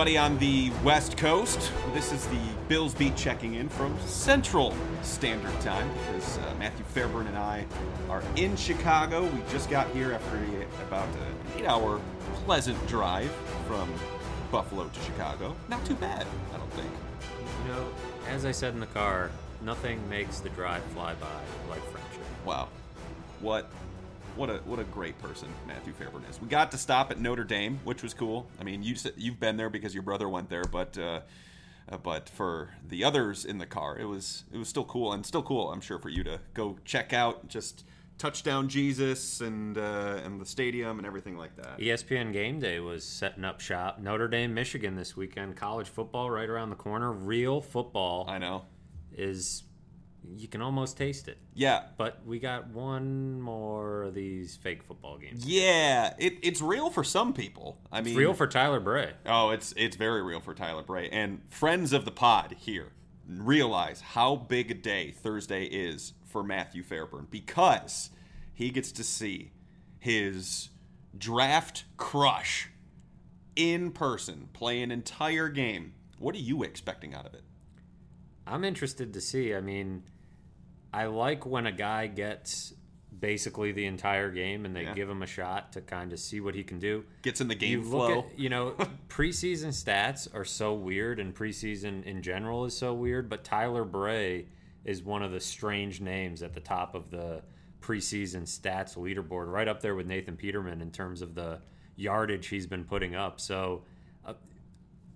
everybody on the West Coast. This is the Bills Beat checking in from Central Standard Time because uh, Matthew Fairburn and I are in Chicago. We just got here after a, about an eight hour pleasant drive from Buffalo to Chicago. Not too bad, I don't think. You know, as I said in the car, nothing makes the drive fly by like friendship. Wow. What what a what a great person Matthew Fairburn is. We got to stop at Notre Dame, which was cool. I mean, you you've been there because your brother went there, but uh, uh, but for the others in the car, it was it was still cool and still cool. I'm sure for you to go check out just touchdown Jesus and uh, and the stadium and everything like that. ESPN Game Day was setting up shop Notre Dame, Michigan this weekend. College football right around the corner. Real football. I know is you can almost taste it. Yeah. But we got one more of these fake football games. Yeah, it, it's real for some people. I it's mean, real for Tyler Bray. Oh, it's it's very real for Tyler Bray and friends of the pod here realize how big a day Thursday is for Matthew Fairburn because he gets to see his draft crush in person play an entire game. What are you expecting out of it? I'm interested to see. I mean, I like when a guy gets basically the entire game and they Yeah. give him a shot to kind of see what he can do. Gets in the game you flow. at, you know, preseason stats are so weird and preseason in general is so weird, but Tyler Bray is one of the strange names at the top of the preseason stats leaderboard, right up there with Nathan Peterman in terms of the yardage he's been putting up. So, uh,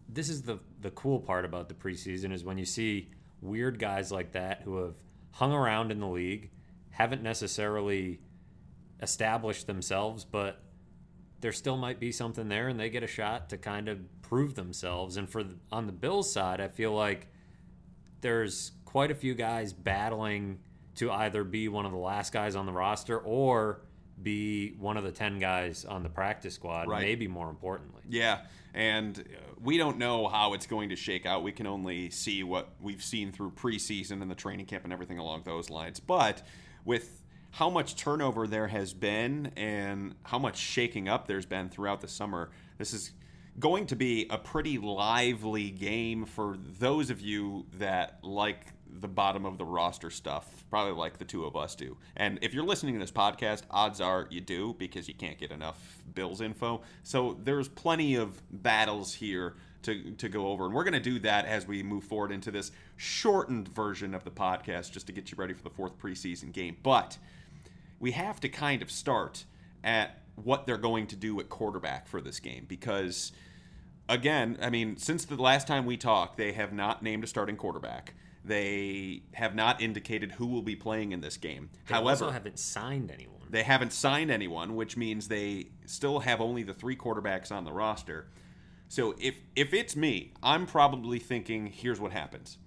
this is the the cool part about the preseason is when you see weird guys like that who have hung around in the league, haven't necessarily established themselves, but there still might be something there, and they get a shot to kind of prove themselves. And for the, on the Bills side, I feel like there's quite a few guys battling to either be one of the last guys on the roster or be one of the 10 guys on the practice squad, Right. maybe more importantly. Yeah, and uh, we don't know how it's going to shake out. We can only see what we've seen through preseason and the training camp and everything along those lines. But with how much turnover there has been and how much shaking up there's been throughout the summer, this is going to be a pretty lively game for those of you that like the bottom of the roster stuff, probably like the two of us do. And if you're listening to this podcast, odds are you do because you can't get enough Bills info. So there's plenty of battles here to, to go over. And we're going to do that as we move forward into this shortened version of the podcast just to get you ready for the fourth preseason game. But we have to kind of start at what they're going to do at quarterback for this game because again, I mean, since the last time we talked, they have not named a starting quarterback. They have not indicated who will be playing in this game. They However, also haven't signed anyone. they haven't signed anyone, which means they still have only the three quarterbacks on the roster. So if if it's me, I'm probably thinking, here's what happens.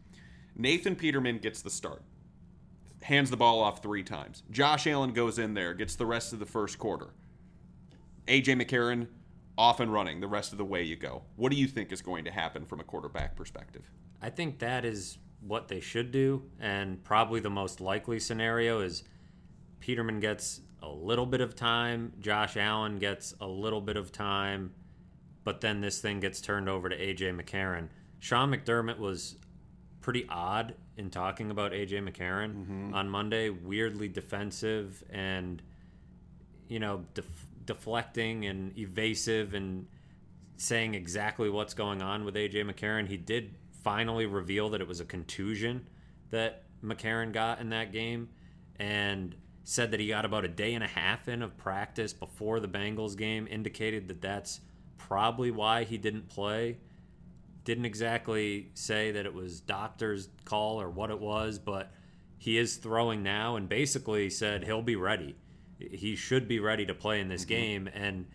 Nathan Peterman gets the start. Hands the ball off three times. Josh Allen goes in there, gets the rest of the first quarter. AJ McCarron off and running the rest of the way you go. What do you think is going to happen from a quarterback perspective? I think that is what they should do, and probably the most likely scenario is Peterman gets a little bit of time, Josh Allen gets a little bit of time, but then this thing gets turned over to AJ McCarron. Sean McDermott was pretty odd in talking about AJ McCarron mm-hmm. on Monday, weirdly defensive and you know def- deflecting and evasive and saying exactly what's going on with AJ McCarron. He did finally reveal that it was a contusion that McCarron got in that game and said that he got about a day and a half in of practice before the Bengals game, indicated that that's probably why he didn't play. Didn't exactly say that it was doctor's call or what it was, but he is throwing now and basically said he'll be ready. He should be ready to play in this mm-hmm. game and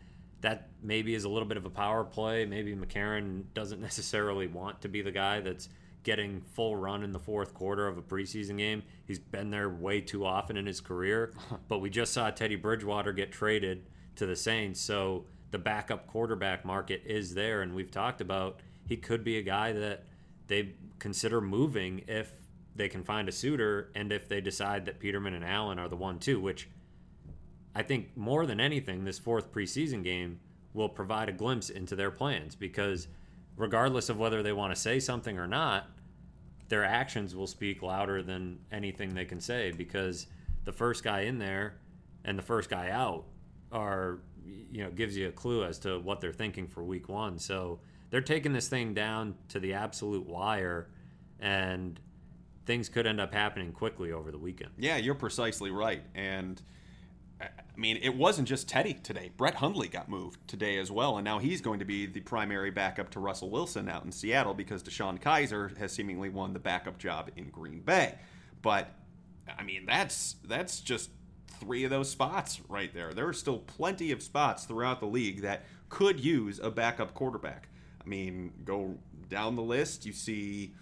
that maybe is a little bit of a power play. Maybe McCarron doesn't necessarily want to be the guy that's getting full run in the fourth quarter of a preseason game. He's been there way too often in his career. but we just saw Teddy Bridgewater get traded to the Saints, so the backup quarterback market is there, and we've talked about he could be a guy that they consider moving if they can find a suitor and if they decide that Peterman and Allen are the one too, which I think more than anything, this fourth preseason game will provide a glimpse into their plans because regardless of whether they want to say something or not, their actions will speak louder than anything they can say because the first guy in there and the first guy out are you know gives you a clue as to what they're thinking for week 1. So they're taking this thing down to the absolute wire and things could end up happening quickly over the weekend. Yeah, you're precisely right. And I mean, it wasn't just Teddy today. Brett Hundley got moved today as well, and now he's going to be the primary backup to Russell Wilson out in Seattle because DeShone Kizer has seemingly won the backup job in Green Bay. But I mean, that's that's just three of those spots right there. There are still plenty of spots throughout the league that could use a backup quarterback. I mean, go down the list. You see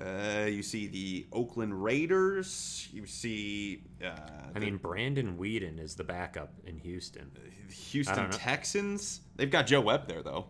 uh, you see the Oakland Raiders. You see. Uh, I mean, Brandon Weeden is the backup in Houston. Houston Texans. They've got Joe Webb there, though.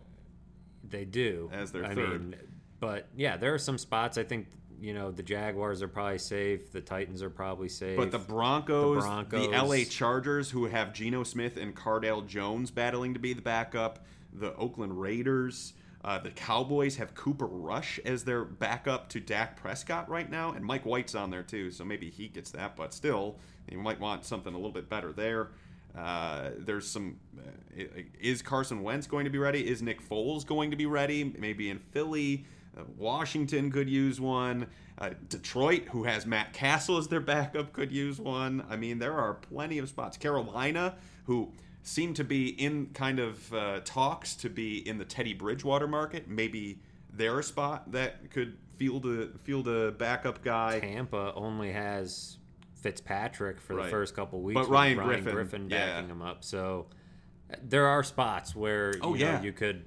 They do as their I third. Mean, but yeah, there are some spots. I think you know the Jaguars are probably safe. The Titans are probably safe. But the Broncos, the, Broncos, the LA Chargers, who have Geno Smith and Cardale Jones battling to be the backup. The Oakland Raiders. Uh, the Cowboys have Cooper Rush as their backup to Dak Prescott right now, and Mike White's on there too, so maybe he gets that. But still, you might want something a little bit better there. Uh, there's some. Uh, is Carson Wentz going to be ready? Is Nick Foles going to be ready? Maybe in Philly. Uh, Washington could use one. Uh, Detroit, who has Matt Cassel as their backup, could use one. I mean, there are plenty of spots. Carolina, who seem to be in kind of uh, talks to be in the Teddy Bridgewater market. Maybe they're a spot that could field a field a backup guy. Tampa only has Fitzpatrick for right. the first couple weeks, but Ryan, Ryan Griffin, Griffin backing yeah. him up. So there are spots where oh, you, know, yeah. you could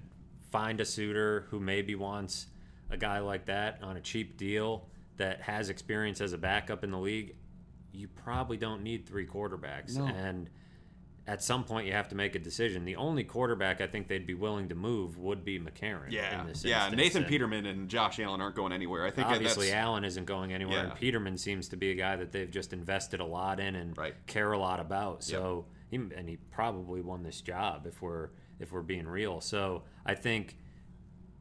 find a suitor who maybe wants a guy like that on a cheap deal that has experience as a backup in the league. You probably don't need three quarterbacks, no. and at some point you have to make a decision. The only quarterback I think they'd be willing to move would be McCarron. Yeah, yeah. Instance. Nathan Peterman and Josh Allen aren't going anywhere. I think obviously Allen isn't going anywhere, yeah. and Peterman seems to be a guy that they've just invested a lot in and right. care a lot about. So yep. he, and he probably won this job if we're if we're being real. So I think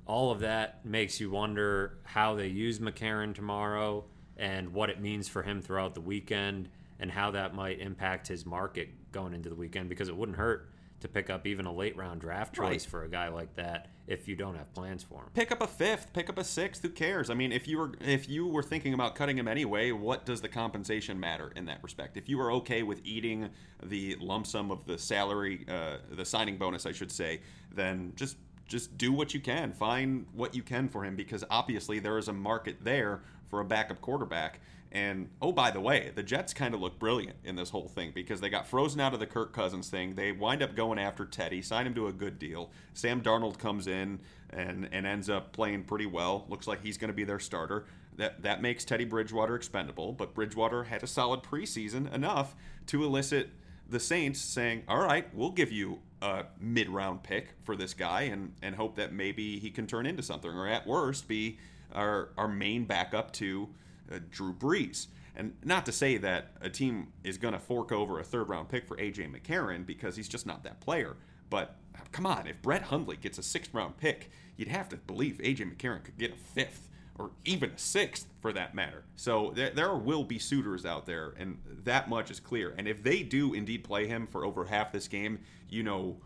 all of that makes you wonder how they use McCarron tomorrow and what it means for him throughout the weekend and how that might impact his market going into the weekend because it wouldn't hurt to pick up even a late round draft choice right. for a guy like that if you don't have plans for him. Pick up a fifth, pick up a sixth, who cares? I mean, if you were if you were thinking about cutting him anyway, what does the compensation matter in that respect? If you were okay with eating the lump sum of the salary, uh, the signing bonus, I should say, then just just do what you can. Find what you can for him because obviously there is a market there for a backup quarterback. And oh, by the way, the Jets kind of look brilliant in this whole thing because they got frozen out of the Kirk Cousins thing. They wind up going after Teddy, sign him to a good deal. Sam Darnold comes in and, and ends up playing pretty well. Looks like he's going to be their starter. That that makes Teddy Bridgewater expendable, but Bridgewater had a solid preseason enough to elicit the Saints saying, "All right, we'll give you a mid-round pick for this guy and and hope that maybe he can turn into something or at worst be our our main backup to uh, Drew Brees. And not to say that a team is going to fork over a third round pick for AJ McCarron because he's just not that player. But come on, if Brett Hundley gets a sixth round pick, you'd have to believe AJ McCarron could get a fifth or even a sixth for that matter. So there, there will be suitors out there, and that much is clear. And if they do indeed play him for over half this game, you know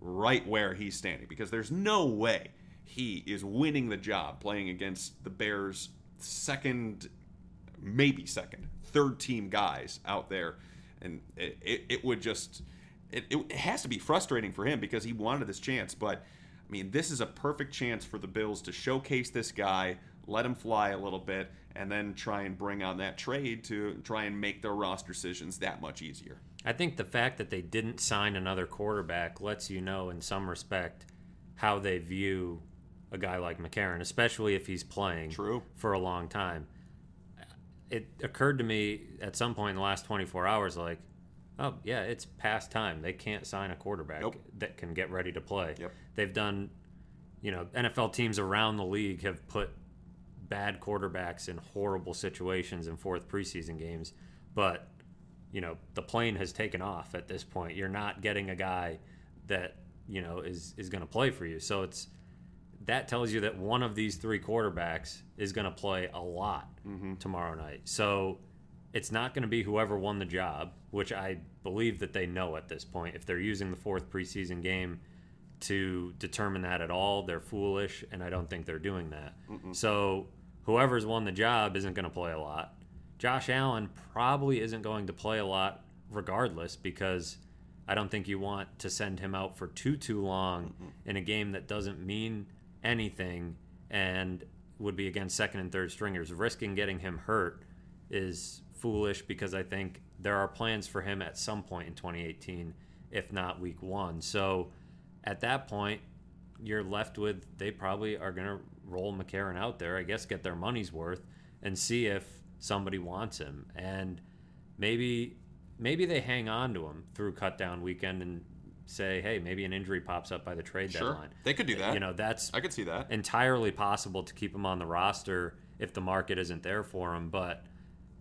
right where he's standing because there's no way he is winning the job playing against the Bears' second maybe second, third team guys out there, and it, it, it would just it, it has to be frustrating for him because he wanted this chance. But I mean, this is a perfect chance for the Bills to showcase this guy, let him fly a little bit, and then try and bring on that trade to try and make their roster decisions that much easier. I think the fact that they didn't sign another quarterback lets you know, in some respect, how they view a guy like McCarron, especially if he's playing True. for a long time it occurred to me at some point in the last 24 hours, like, oh yeah, it's past time. They can't sign a quarterback nope. that can get ready to play. Yep. They've done, you know, NFL teams around the league have put bad quarterbacks in horrible situations in fourth preseason games, but you know the plane has taken off at this point. You're not getting a guy that you know is is going to play for you. So it's that tells you that one of these three quarterbacks is going to play a lot mm-hmm. tomorrow night. So it's not going to be whoever won the job, which I believe that they know at this point. If they're using the fourth preseason game to determine that at all, they're foolish, and I don't think they're doing that. So whoever's won the job isn't going to play a lot. Josh Allen probably isn't going to play a lot regardless because I don't think you want to send him out for too too long in a game that doesn't mean anything and would be against second and third stringers. Risking getting him hurt is foolish because I think there are plans for him at some point in 2018, if not week one. So at that point, you're left with they probably are going to roll McCarron out there, I guess, get their money's worth and see if somebody wants him. And maybe maybe they hang on to him through cut down weekend and say, hey, maybe an injury pops up by the trade Sure. deadline. They could do uh, that. You know, that's I could see that. entirely possible to keep him on the roster if the market isn't there for him. But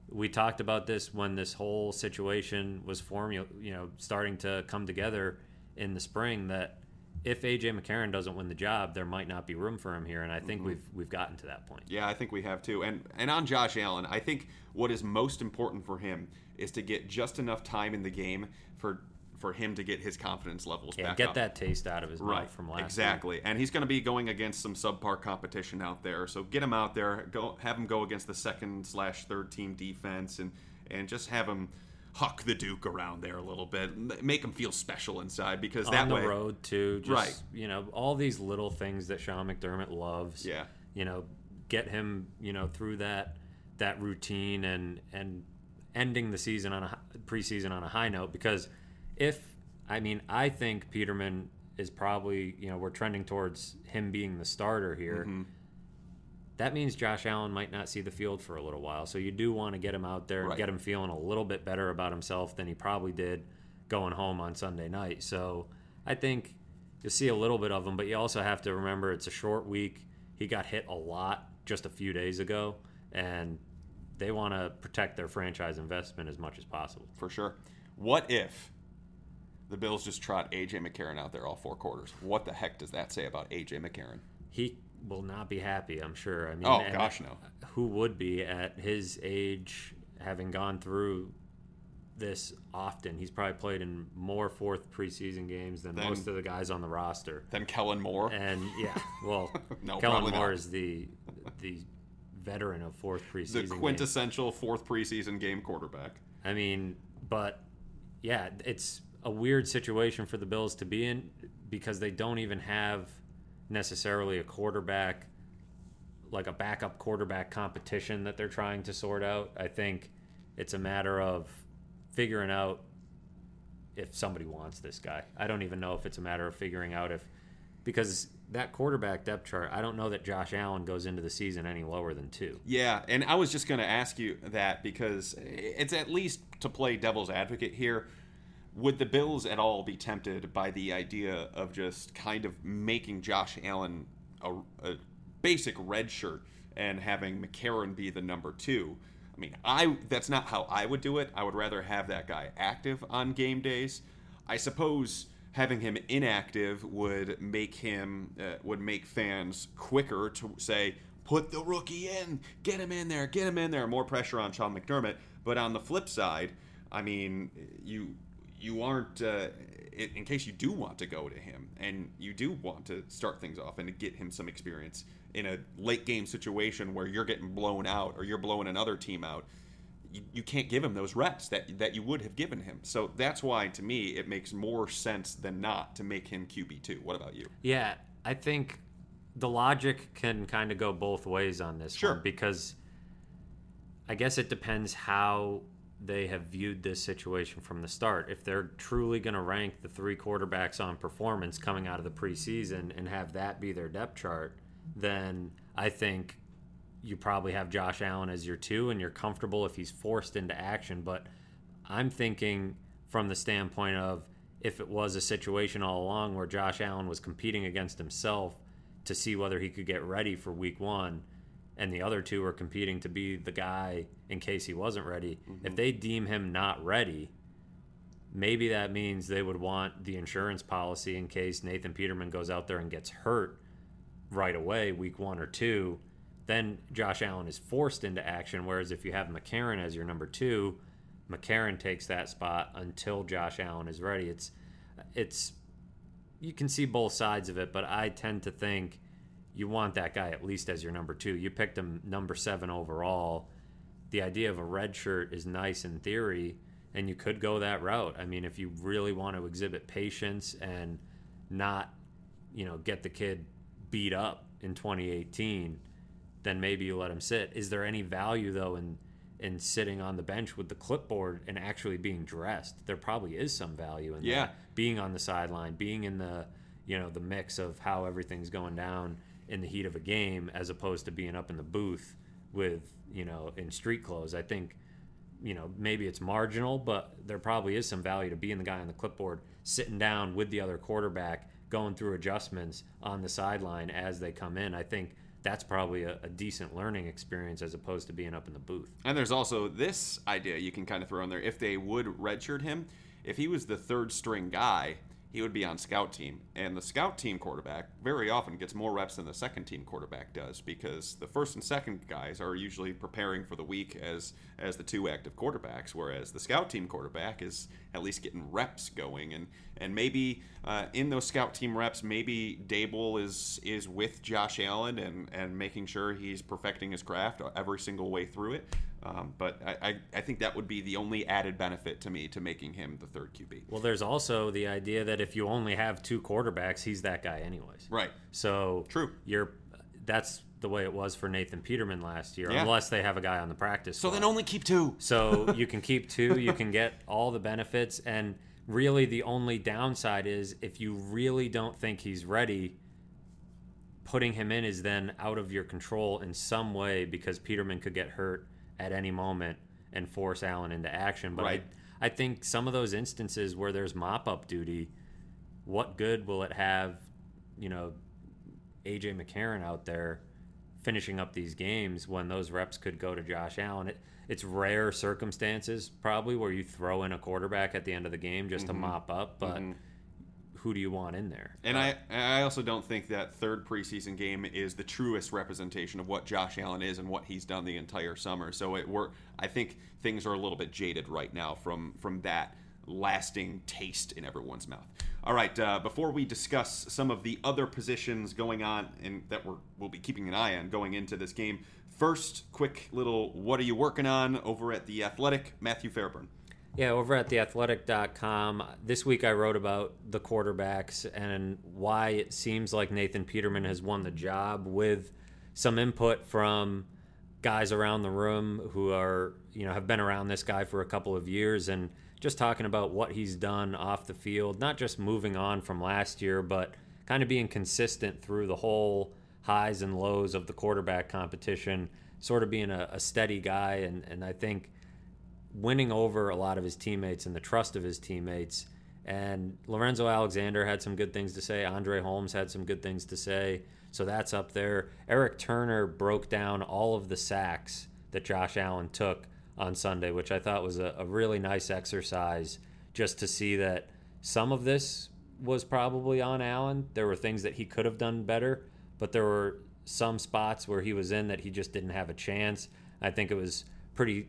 we talked about this when this whole situation was formula, you know, starting to come together in the spring. That if AJ McCarron doesn't win the job, there might not be room for him here, and I think mm-hmm. we've we've gotten to that point. Yeah, I think we have too. And and on Josh Allen, I think what is most important for him is to get just enough time in the game for for him to get his confidence levels Yeah, back get up. that taste out of his right mouth from last week. exactly and he's going to be going against some subpar competition out there so get him out there go have him go against the second slash third team defense and and just have him huck the duke around there a little bit make him feel special inside because that on the way road too. Just, Right. You know, all these little things that Sean McDermott loves. Yeah. You know, get him, you know, through that that routine and and ending the season on a preseason on a high note because if I mean, I think Peterman is probably, you know, we're trending towards him being the starter here. Mm-hmm. That means Josh Allen might not see the field for a little while. So you do want to get him out there Right. get him feeling a little bit better about himself than he probably did going home on Sunday night. So I think you'll see a little bit of him, but you also have to remember it's a short week. He got hit a lot just a few days ago, and they want to protect their franchise investment as much as possible. for sure what if the bills just trot aj mccarron out there all four quarters what the heck does that say about aj mccarron He will not be happy, I'm sure. I mean, Oh, gosh, no. Who would be at his age, having gone through this often? He's probably played in more fourth preseason games than Then- most of the guys on the roster. Than kellen moore And yeah, well, No, Kellen Moore not. is the the veteran of fourth the preseason. game. quintessential fourth preseason game quarterback I mean, but yeah, it's a weird situation for the Bills to be in because they don't even have necessarily a quarterback, like a backup quarterback competition that they're trying to sort out. I think it's a matter of figuring out if somebody wants this guy. I don't even know if it's a matter of figuring out if because that quarterback depth chart, I don't know that Josh Allen goes into the season any lower than two. Yeah, and I was just going to ask you that because it's at least to play devil's advocate here. Would the Bills at all be tempted by the idea of just kind of making Josh Allen a, a basic red shirt and having McCarron be the number two? I mean, I that's not how I would do it. I would rather have that guy active on game days. I suppose having him inactive would make him uh, would make fans quicker to say put the rookie in get him in there get him in there more pressure on Sean McDermott but on the flip side I mean you you aren't uh, in, in case you do want to go to him and you do want to start things off and to get him some experience in a late game situation where you're getting blown out or you're blowing another team out you, you can't give him those reps that that you would have given him. So that's why to me it makes more sense than not to make him QB2. What about you? Yeah, I think the logic can kind of go both ways on this Sure. one because I guess it depends how they have viewed this situation from the start. If they're truly going to rank the three quarterbacks on performance coming out of the preseason and have that be their depth chart, then I think you probably have Josh Allen as your two and you're comfortable if he's forced into action. But I'm thinking from the standpoint of if it was a situation all along where Josh Allen was competing against himself to see whether he could get ready for week one, and the other two are competing to be the guy in case he wasn't ready. If mm-hmm. they deem him not ready, maybe that means they would want the insurance policy in case Nathan Peterman goes out there and gets hurt right away, week one or two, then Josh Allen is forced into action. Whereas if you have McCarron as your number two, McCarron takes that spot until Josh Allen is ready. It's it's you can see both sides of it, but I tend to think you want that guy at least as your number two. You picked him number seven overall. The idea of a red shirt is nice in theory, and you could go that route. I mean, if you really want to exhibit patience and not, you know, get the kid beat up in 2018, then maybe you let him sit. Is there any value though in in sitting on the bench with the clipboard and actually being dressed? There probably is some value in Yeah. that. Being on the sideline, being in the you know the mix of how everything's going down in the heat of a game, as opposed to being up in the booth with you know in street clothes. I think you know, maybe it's marginal, but there probably is some value to being the guy on the clipboard, sitting down with the other quarterback, going through adjustments on the sideline as they come in. I think that's probably a, a decent learning experience as opposed to being up in the booth. And there's also this idea you can kind of throw in there. If they would redshirt him, if he was the third string guy, he would be on scout team. And the scout team quarterback very often gets more reps than the second team quarterback does because the first and second guys are usually preparing for the week as as the two active quarterbacks, whereas the scout team quarterback is at least getting reps going. And and maybe uh, in those scout team reps, maybe Daboll is is with Josh Allen and and making sure he's perfecting his craft every single way through it. Um, but I, I, I think that would be the only added benefit to me to making him the third QB. Well, there's also the idea that if you only have two quarterbacks, he's that guy anyways. Right. So True. You're that's the way it was for Nathan Peterman last year, Yeah. unless they have a guy on the practice. So squad. then only keep two. So you can keep two, you can get all the benefits, and really the only downside is if you really don't think he's ready, putting him in is then out of your control in some way because Peterman could get hurt at any moment and force Allen into action. But Right. I, I think some of those instances where there's mop up duty, what good will it have, you know, AJ McCarron out there finishing up these games when those reps could go to Josh Allen. It, it's rare circumstances probably where you throw in a quarterback at the end of the game just to mm-hmm. mop up, but mm-hmm. Who do you want in there? And I, I also don't think that third preseason game is the truest representation of what Josh Allen is and what he's done the entire summer. So it we're, I think things are a little bit jaded right now from from that lasting taste in everyone's mouth. All right, uh, before we discuss some of the other positions going on and that we're we'll be keeping an eye on going into this game, first, quick little what are you working on over at the Athletic, Matthew Fairburn. Yeah, over at theathletic.com, this week I wrote about the quarterbacks and why it seems like Nathan Peterman has won the job with some input from guys around the room who are, you know, have been around this guy for a couple of years and just talking about what he's done off the field, not just moving on from last year, but kind of being consistent through the whole highs and lows of the quarterback competition, sort of being a, a steady guy. And, and I think winning over a lot of his teammates and the trust of his teammates. And Lorenzo Alexander had some good things to say. Andre Holmes had some good things to say. So that's up there. Eric Turner broke down all of the sacks that Josh Allen took on Sunday, which I thought was a, a really nice exercise just to see that some of this was probably on Allen. There were things that he could have done better, but there were some spots where he was in that he just didn't have a chance. I think it was pretty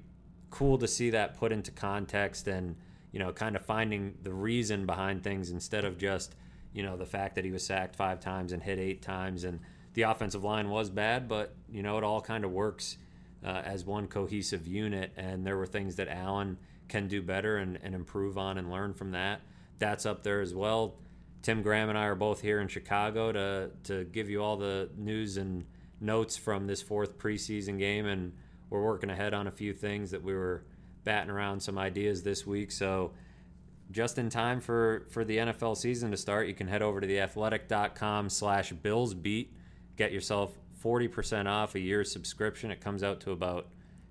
cool to see that put into context and you know kind of finding the reason behind things instead of just you know the fact that he was sacked five times and hit eight times and the offensive line was bad but you know it all kind of works uh, as one cohesive unit. And there were things that allen can do better and, and improve on and learn from that. That's up there as well. Tim graham and i are both here in chicago to to give you all the news and notes from this fourth preseason game. And we're working ahead on a few things that we were batting around some ideas this week. So just in time for, for the NFL season to start, you can head over to theathletic.com slash billsbeat. Get yourself 40% off a year's subscription. It comes out to about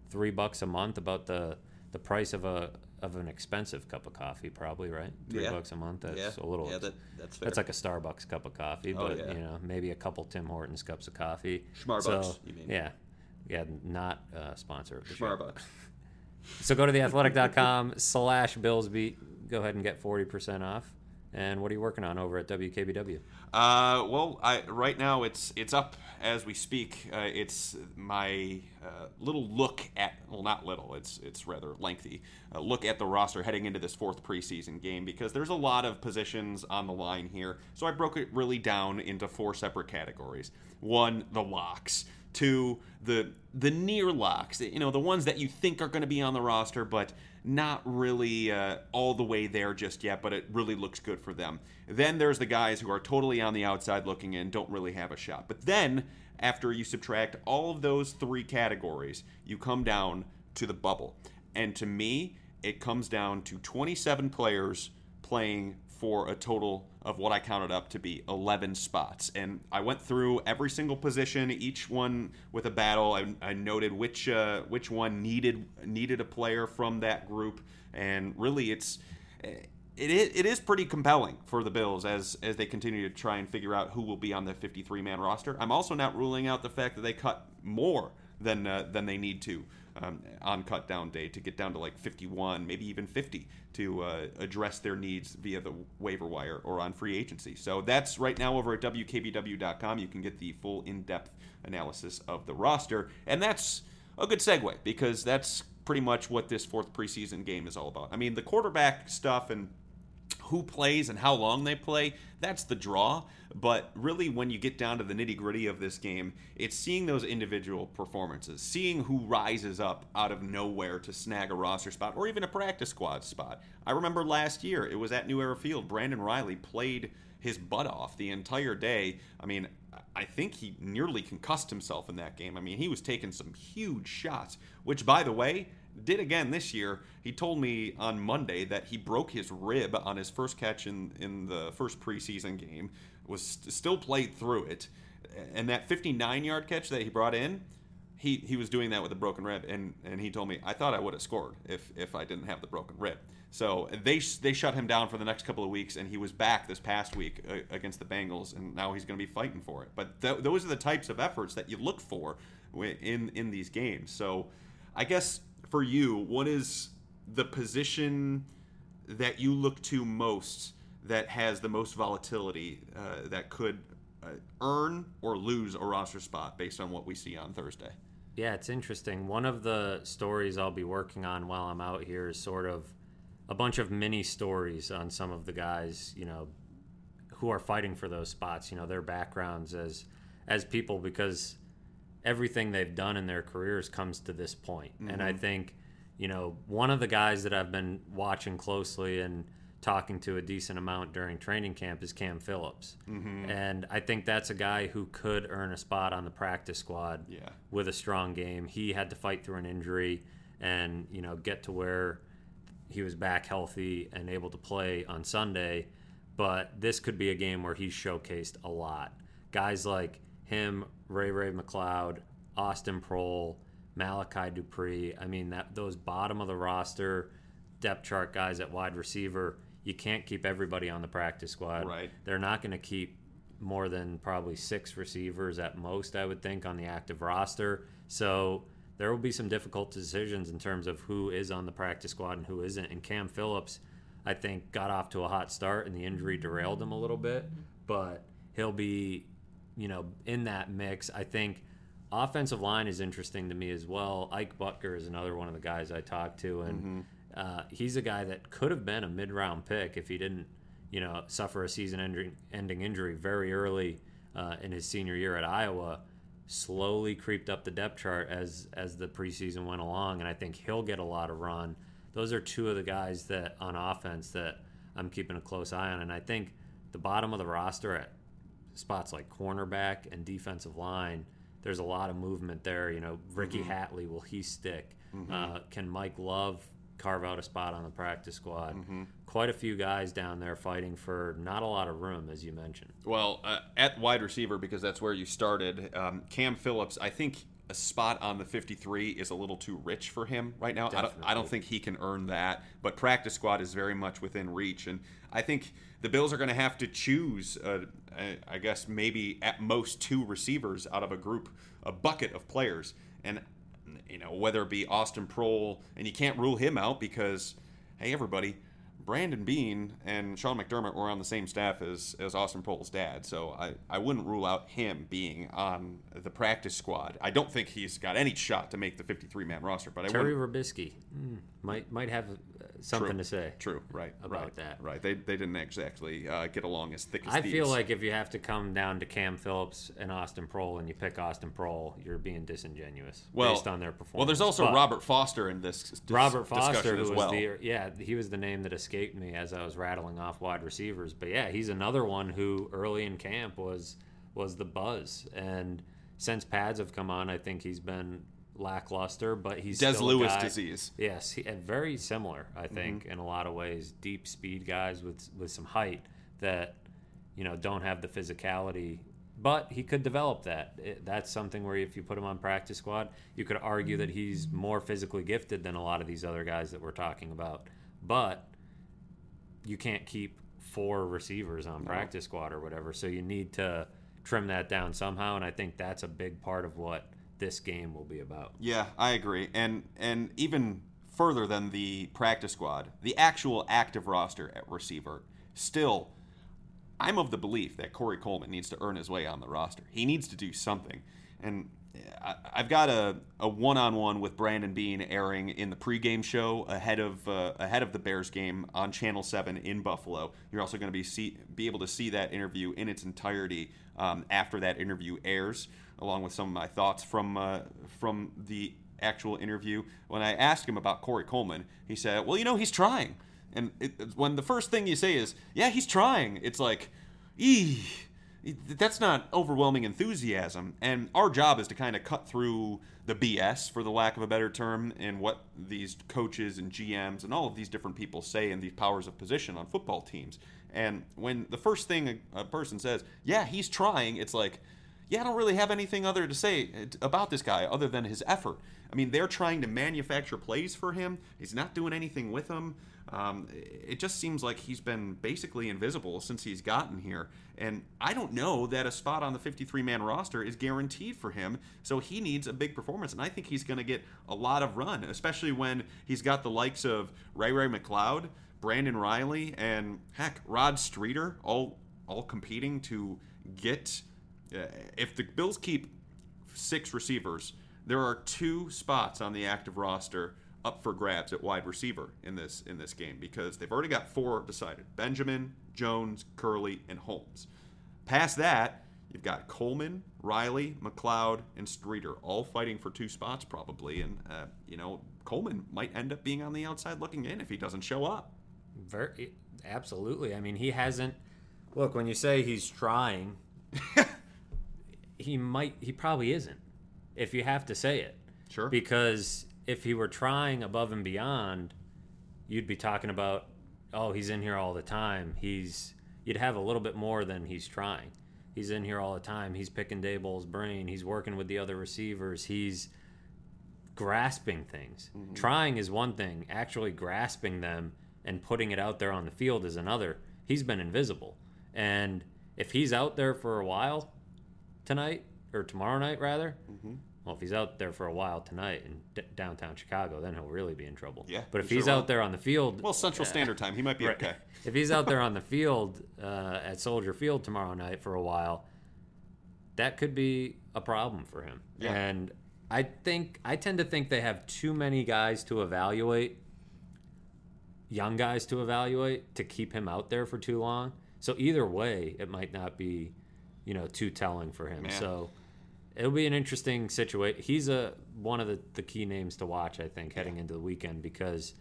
three bucks a month, about the, the price of a of an expensive cup of coffee, probably, right? Three Yeah. bucks a month. That's yeah, a little Yeah, that, that's fair. that's like a Starbucks cup of coffee, Oh, but yeah. you know, maybe a couple Tim Hortons cups of coffee. Schmarbucks, So, you mean. Yeah. Yeah, not a sponsor of the. Schmarbucks. So go to theathletic.com slash billsbeat. Go ahead and get 40% off. And what are you working on over at WKBW? Uh, well, I, right now it's it's up as we speak. Uh, it's my uh, little look at well, not little. It's it's rather lengthy. Uh, look at the roster heading into this fourth preseason game because there's a lot of positions on the line here. So I broke it really down into four separate categories. One, the locks. Two, the the near locks. You know, the ones that you think are going to be on the roster, but not really uh, all the way there just yet, but it really looks good for them. Then there's the guys who are totally on the outside looking in, don't really have a shot. But then, after you subtract all of those three categories, you come down to the bubble. And to me, it comes down to 27 players playing for a total of what I counted up to be 11 spots. And I went through every single position, each one with a battle. I, I noted which uh, which one needed needed a player from that group, and really, it's it, it is pretty compelling for the Bills as as they continue to try and figure out who will be on the 53 man roster. I'm also not ruling out the fact that they cut more than uh, than they need to um, on cut down day to get down to like 51, maybe even 50 to uh, address their needs via the waiver wire or on free agency. So that's right now over at WKBW.com. You can get the full in depth analysis of the roster. And that's a good segue because that's pretty much what this fourth preseason game is all about. I mean, the quarterback stuff and who plays and how long they play, that's the draw. But really, when you get down to the nitty gritty of this game, it's seeing those individual performances, seeing who rises up out of nowhere to snag a roster spot or even a practice squad spot. I remember last year, it was at New Era Field. Brandon Reilly played his butt off the entire day. I mean, I think he nearly concussed himself in that game. I mean, he was taking some huge shots, which, by the way, did again this year. He told me on Monday that he broke his rib on his first catch in, in the first preseason game, was st- still played through it. And that 59 yard catch that he brought in, he, he was doing that with a broken rib. And, and he told me, I thought I would have scored if, if I didn't have the broken rib. So they, they shut him down for the next couple of weeks, and he was back this past week uh, against the Bengals, and now he's going to be fighting for it. But th- those are the types of efforts that you look for in, in these games. So I guess for you, what is the position that you look to most that has the most volatility uh, that could uh, earn or lose a roster spot based on what we see on Thursday? Yeah, it's interesting. One of the stories I'll be working on while I'm out here is sort of a bunch of mini stories on some of the guys, you know, who are fighting for those spots, you know, their backgrounds as as people because everything they've done in their careers comes to this point. Mm-hmm. And I mm-hmm. think, you know, one of the guys that I've been watching closely and talking to a decent amount during training camp is Cam Phillips. Mm-hmm. And I think that's a guy who could earn a spot on the practice squad yeah. with a strong game. He had to fight through an injury and, you know, get to where he was back healthy and able to play on Sunday. But this could be a game where he's showcased a lot. Guys like him, Ray Ray McCloud, Austin Proehl, Malachi Dupre. I mean, that those bottom of the roster depth chart guys at wide receiver, you can't keep everybody on the practice squad. Right. They're not going to keep more than probably six receivers at most, I would think, on the active roster. So there will be some difficult decisions in terms of who is on the practice squad and who isn't. And Cam Phillips, I think, got off to a hot start, and the injury derailed him a little bit. Mm-hmm. But he'll be you know, in that mix. I think offensive line is interesting to me as well. Ike Boettger is another one of the guys I talked to, and mm-hmm. uh, he's a guy that could have been a mid-round pick if he didn't, you know, suffer a season-ending injury very early uh, in his senior year at Iowa. Slowly creeped up the depth chart as as the preseason went along, and I think he'll get a lot of run. Those are two of the guys that on offense that I'm keeping a close eye on, and I think the bottom of the roster at spots like cornerback and defensive line, there's a lot of movement there. You know, Ricky mm-hmm. Hatley, will he stick? Mm-hmm. Uh, can Mike Love carve out a spot on the practice squad? Mm-hmm. Quite a few guys down there fighting for not a lot of room, as you mentioned. Well, uh, at wide receiver, because that's where you started, um, Cam Phillips, I think a spot on the 53 is a little too rich for him right now. I don't, I don't, think he can earn that, but practice squad is very much within reach. And I think the Bills are going to have to choose, uh, I guess, maybe at most two receivers out of a group, a bucket of players. And, you know, whether it be Austin Proehl, and you can't rule him out because, hey, everybody, Brandon Beane and Sean McDermott were on the same staff as, as Austin Proehl's dad, so I, I wouldn't rule out him being on the practice squad. I don't think he's got any shot to make the 53 man roster, but I Terry would mm, might might have uh, something True. to say. True, right, about right, that. Right, they, they didn't exactly uh, get along as thick as I thieves. feel like if you have to come down to Cam Phillips and Austin Proehl and you pick Austin Proehl, you're being disingenuous well, based on their performance. Well, there's also But Robert Foster in this dis- Robert Foster, discussion who as was well. the yeah, he was the name that escaped me as I was rattling off wide receivers. But yeah, he's another one who early in camp was was the buzz, and since pads have come on, I think he's been lackluster. But he's Des Lewis disease. Yes, he, and very similar, I Mm-hmm. think, in a lot of ways. Deep speed guys with with some height that you know don't have the physicality, but he could develop that. It, that's something where if you put him on practice squad, you could argue that he's more physically gifted than a lot of these other guys that we're talking about. But you can't keep four receivers on practice squad or whatever, so you need to trim that down somehow. And I think that's a big part of what this game will be about. Yeah, I agree. And and even further than the practice squad, the actual active roster at receiver, still I'm of the belief that Corey Coleman needs to earn his way on the roster. He needs to do something. And I, I've got a, a one-on-one with Brandon Beane airing in the pregame show ahead of uh, ahead of the Bears game on Channel Seven in Buffalo. You're also going to be see, be able to see that interview in its entirety um, after that interview airs, along with some of my thoughts from uh, from the actual interview. When I asked him about Corey Coleman, he said, "Well, you know, he's trying." And it, when the first thing you say is, "Yeah, he's trying," it's like, "Eee." That's not overwhelming enthusiasm, and our job is to kind of cut through the BS, for the lack of a better term, and what these coaches and GMs and all of these different people say in these powers of position on football teams. And when the first thing a, a person says, "Yeah, he's trying," it's like, yeah, I don't really have anything other to say about this guy other than his effort. I mean, they're trying to manufacture plays for him. He's not doing anything with them. Um, it just seems like he's been basically invisible since he's gotten here. And I don't know that a spot on the 53 man roster is guaranteed for him. So he needs a big performance. And I think he's going to get a lot of run, especially when he's got the likes of Ray Ray McCloud, Brandon Reilly, and heck, Rod Streater all, all competing to get if the Bills keep six receivers, there are two spots on the active roster up for grabs at wide receiver in this in this game because they've already got four decided: Benjamin, Jones, Kerley, and Holmes. Past that, you've got Coleman, Reilly, McCloud, and Streater all fighting for two spots probably, and uh, you know Coleman might end up being on the outside looking in if he doesn't show up. Very, absolutely. I mean, he hasn't. Look, when you say he's trying, he might. He probably isn't. If you have to say it, Sure. Because if he were trying above and beyond, you'd be talking about, oh, he's in here all the time. He's. You'd have a little bit more than he's trying. He's in here all the time. He's picking Daboll's brain. He's working with the other receivers. He's grasping things. Mm-hmm. Trying is one thing, actually grasping them and putting it out there on the field is another. He's been invisible. And if he's out there for a while tonight, or tomorrow night rather, well, if he's out there for a while tonight in d- downtown Chicago, then he'll really be in trouble. Yeah, But if he he's sure out will. there on the field, Well, Central Standard Time, he might be Right. okay. if he's out there on the field uh, at Soldier Field tomorrow night for a while, that could be a problem for him. Yeah. And I think I tend to think they have too many guys to evaluate, young guys to evaluate to keep him out there for too long. So either way, it might not be, you know, too telling for him. Man. So it'll be an interesting situation. He's a one of the, the key names to watch, I think, heading into the weekend because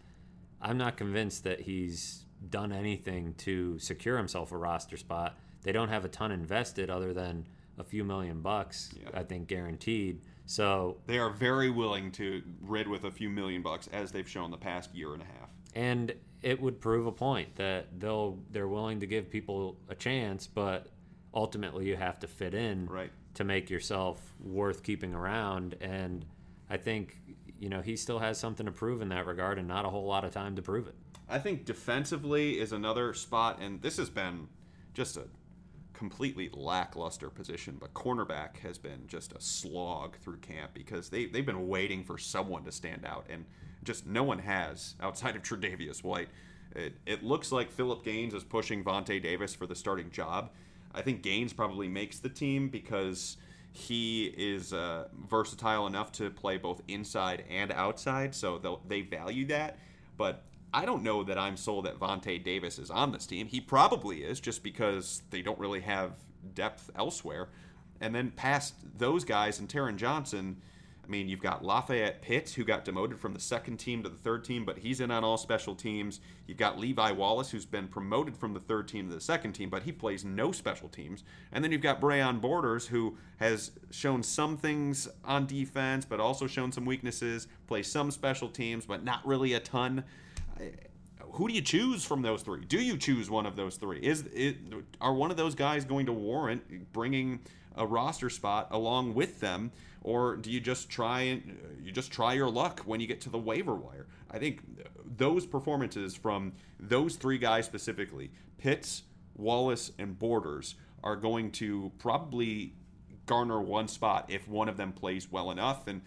I'm not convinced that he's done anything to secure himself a roster spot. They don't have a ton invested other than a few million bucks, Yeah. I think, guaranteed. So, They are very willing to rid with a few million bucks, as they've shown the past year and a half. and it would prove a point that they'll they're willing to give people a chance, but ultimately you have to fit in Right. to make yourself worth keeping around. And I think you know he still has something to prove in that regard, and not a whole lot of time to prove it. I think defensively is another spot, and this has been just a completely lackluster position, but cornerback has been just a slog through camp because they, they've been waiting for someone to stand out, and just no one has outside of Tre'Davious White. It, it looks like Philip Gaines is pushing Vontae Davis for the starting job. I think Gaines probably makes the team because he is uh, versatile enough to play both inside and outside, so they value that. But I don't know that I'm sold that Vontae Davis is on this team. He probably is, just because they don't really have depth elsewhere. And then past those guys and Taron Johnson, mean, you've got Lafayette Pitts, who got demoted from the second team to the third team, but he's in on all special teams. You've got Levi Wallace, who's been promoted from the third team to the second team, but he plays no special teams. And then you've got Breon Borders, who has shown some things on defense, but also shown some weaknesses, plays some special teams, but not really a ton. Who do you choose from those three? Do you choose one of those three? Is it, are one of those guys going to warrant bringing a roster spot along with them? or do you just try and you just try your luck when you get to the waiver wire? I think those performances from those three guys specifically, Pitts, Wallace, and Borders, are going to probably garner one spot if one of them plays well enough. And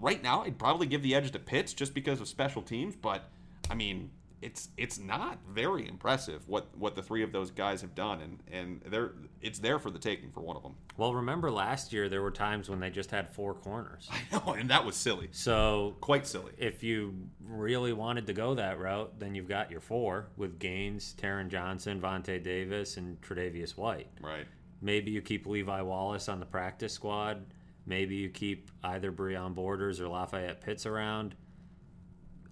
right now, I'd probably give the edge to Pitts just because of special teams. But I mean, it's it's not very impressive what what the three of those guys have done, and and they're it's there for the taking for one of them. Well, remember last year there were times when they just had four corners. I know, and that was silly. So quite silly. If you really wanted to go that route, then you've got your four with Gaines, Taron Johnson, Vontae Davis, and Tre'Davious White. Right. Maybe you keep Levi Wallace on the practice squad. Maybe you keep either Breon Borders or Lafayette Pitts around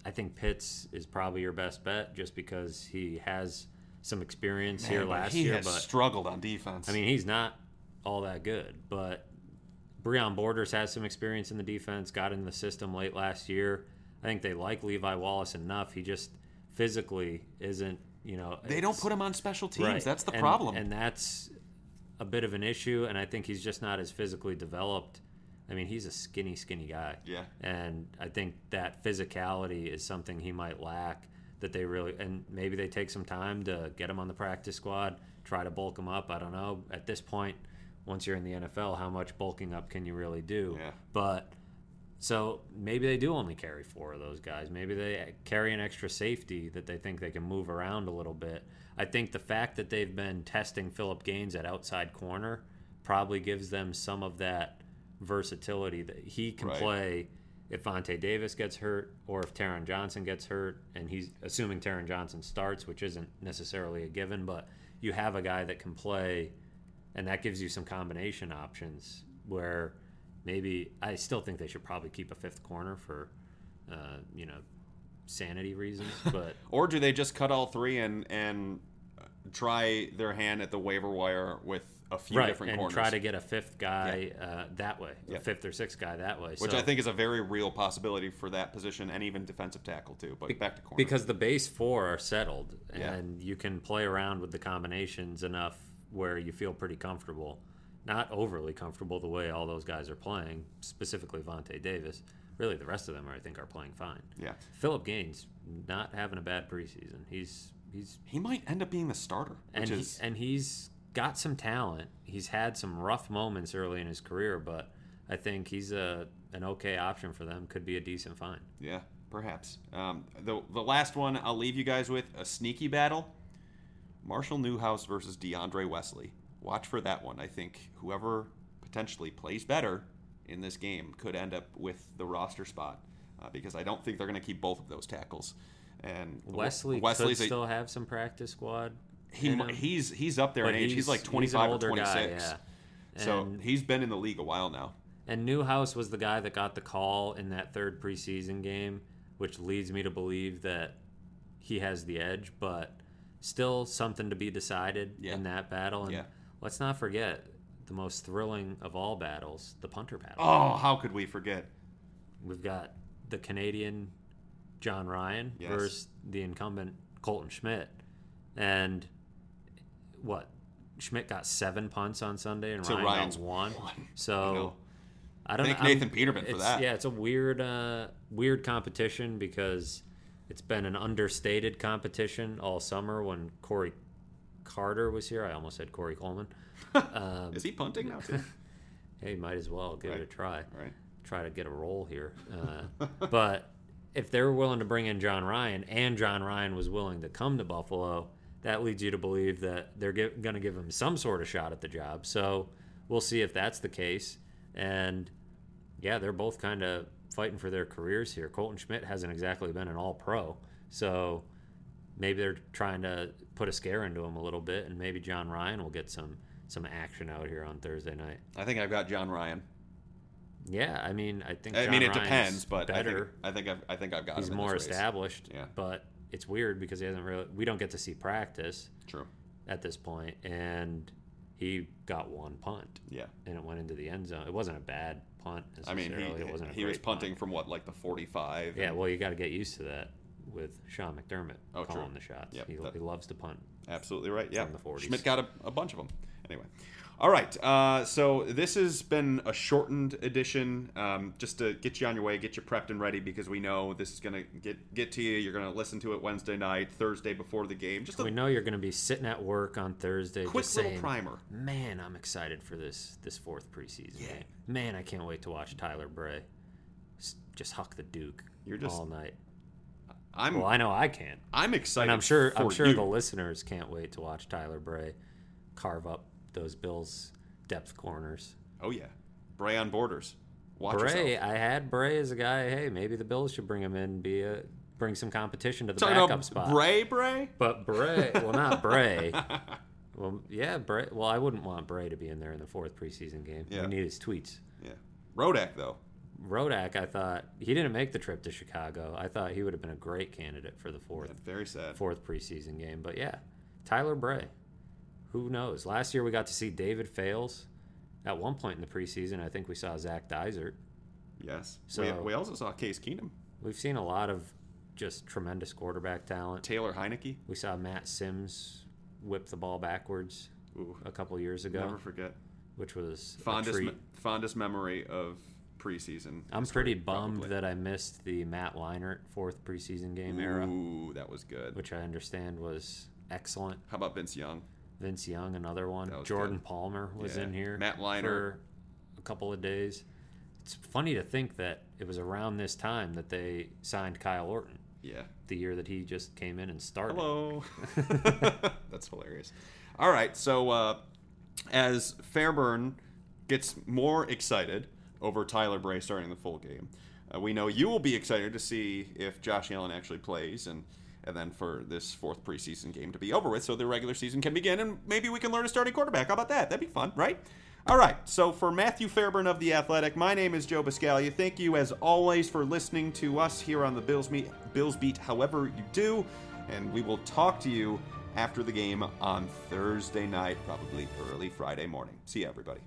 I think Pitts is probably your best bet just because he has some experience Man, here last he year. Has but struggled on defense. I mean, he's not all that good, but Breon Borders has some experience in the defense. Got in the system late last year. I think they like Levi Wallace enough. He just physically isn't. You know, they don't put him on special teams. Right. That's the and, problem, and that's a bit of an issue. And I think he's just not as physically developed I mean, he's a skinny, skinny guy. Yeah. And I think that physicality is something he might lack that they really, and maybe they take some time to get him on the practice squad, try to bulk him up. I don't know. At this point, once you're in the NFL, how much bulking up can you really do? Yeah. But so maybe they do only carry four of those guys. Maybe they carry an extra safety that they think they can move around a little bit. I think the fact that they've been testing Phillip Gaines at outside corner probably gives them some of that versatility that he can right. play if Vontae Davis gets hurt or if Taron Johnson gets hurt, and he's assuming Taron Johnson starts, which isn't necessarily a given, but you have a guy that can play, and that gives you some combination options where maybe I still think they should probably keep a fifth corner for, uh, you know, sanity reasons, but or do they just cut all three and and try their hand at the waiver wire with a few right, different and corners. try to get a fifth guy yeah. uh, that way, yeah. a fifth or sixth guy that way. Which so, I think is a very real possibility for that position and even defensive tackle too. But back to corner because the base four are settled and yeah. you can play around with the combinations enough where you feel pretty comfortable. Not overly comfortable the way all those guys are playing, specifically Vontae Davis. Really, the rest of them, I think, are playing fine. Yeah. Phillip Gaines not having a bad preseason. He's he's he might end up being the starter, and is... and he's got some talent. He's had some rough moments early in his career, but I think he's a an okay option for them. Could be a decent find. Yeah, perhaps. Um, the the last one I'll leave you guys with a sneaky battle: Marshall Newhouse versus De'Ondre Wesley. Watch for that one. I think whoever potentially plays better in this game could end up with the roster spot uh, because I don't think they're going to keep both of those tackles. And Wesley Wesley's could still a, have some practice squad he he's he's up there but in age. He's, he's like 25 or 26. Guy, yeah. So he's been in the league a while now. And Newhouse was the guy that got the call in that third preseason game, which leads me to believe that he has the edge, but still something to be decided yeah. in that battle. And yeah. let's not forget the most thrilling of all battles, the punter battle. Oh, how could we forget? We've got the Canadian Jon Ryan yes. versus the incumbent Colton Schmidt. And what Schmidt got seven punts on Sunday and Ryan Ryan's one. one. So I, I don't Thank know. Nathan I'm, Peterman for that. Yeah, it's a weird, uh, weird competition because it's been an understated competition all summer. When Cory Carter was here, I almost said Corey Coleman. Um, Is he punting now too? hey, might as well give right. it a try. Right. Try to get a roll here, uh, but if they were willing to bring in Jon Ryan and Jon Ryan was willing to come to Buffalo, that leads you to believe that they're going to give him some sort of shot at the job. So we'll see if that's the case. And yeah, they're both kind of fighting for their careers here. Colton Schmidt hasn't exactly been an all pro. So maybe they're trying to put a scare into him a little bit, and maybe Jon Ryan will get some some action out here on Thursday night. I think I've got Jon Ryan. Yeah, I mean, I think. I John mean, it Ryan's depends, but better. I think I think I've, I think I've got He's more established. Yeah. But it's weird because he hasn't really. We don't get to see practice True. at this point, and he got one punt, Yeah. and it went into the end zone. It wasn't a bad punt. I mean, he it wasn't. He was great punt. punting from what like the 45. Yeah, well, you got to get used to that with Sean McDermott Oh, true. calling the shots. Yep, he, that- he loves to punt. Absolutely right. Yeah. From the 40s. Schmidt got a, a bunch of them. Anyway. All right. Uh, so this has been a shortened edition, um, just to get you on your way, get you prepped and ready, because we know this is gonna get get to you. You're gonna listen to it Wednesday night, Thursday before the game. Just a We know you're going to be sitting at work on Thursday, quick just little saying, primer. "Man, I'm excited for this this fourth preseason Yeah. game. Man, I can't wait to watch Tyler Bray just huck the Duke You're just- all night." I'm Well, I know I can, I'm excited. and I'm sure I'm sure you. the listeners can't wait to watch Tyler Bray carve up those Bills depth corners. Oh yeah, Bray on borders. Watch Bray, yourself. I had Bray as a guy. Hey, maybe the Bills should bring him in, be a bring some competition to the Talking backup spot. Bray, Bray. But Bray, well, not Bray. Well, yeah, Bray. Well, I wouldn't want Bray to be in there in the fourth preseason game. Yeah. We need his tweets. Yeah, Rodak though. Rodak, I thought he didn't make the trip to Chicago. I thought he would have been a great candidate for the fourth Yeah, very sad. fourth preseason game. But yeah, Tyler Bray. Who knows? Last year we got to see David Fales. At one point in the preseason, I think we saw Zach Dysert. Yes. So- we, we also saw Case Keenum, We've seen a lot of just tremendous quarterback talent. Taylor Heinicke. We saw Matt Simms whip the ball backwards Ooh, a couple years ago, never forget. which was Fondest me- fondest memory of preseason. I'm pretty bummed probably. that I missed the Matt Leinart fourth preseason game era, Ooh, that was good. which I understand was excellent. How about Vince Young? Vince Young, another one. Jordan good. Palmer was Yeah. in here. Matt for a couple of days. It's funny to think that it was around this time that they signed Kyle Orton, Yeah. the year that he just came in and started. Hello. That's hilarious. All right, so uh, as Fairburn gets more excited over Tyler Bray starting the full game, uh, we know you will be excited to see if Josh Allen actually plays, and and then for this fourth preseason game to be over with, so the regular season can begin, and maybe we can learn a starting quarterback. How about that? That'd be fun, right? All right, so for Matthew Fairburn of The Athletic, my name is Joe Buscaglia. Thank you, as always, for listening to us here on the Bills, Meet, Bills Beat, however you do, and we will talk to you after the game on Thursday night, probably early Friday morning. See you, everybody.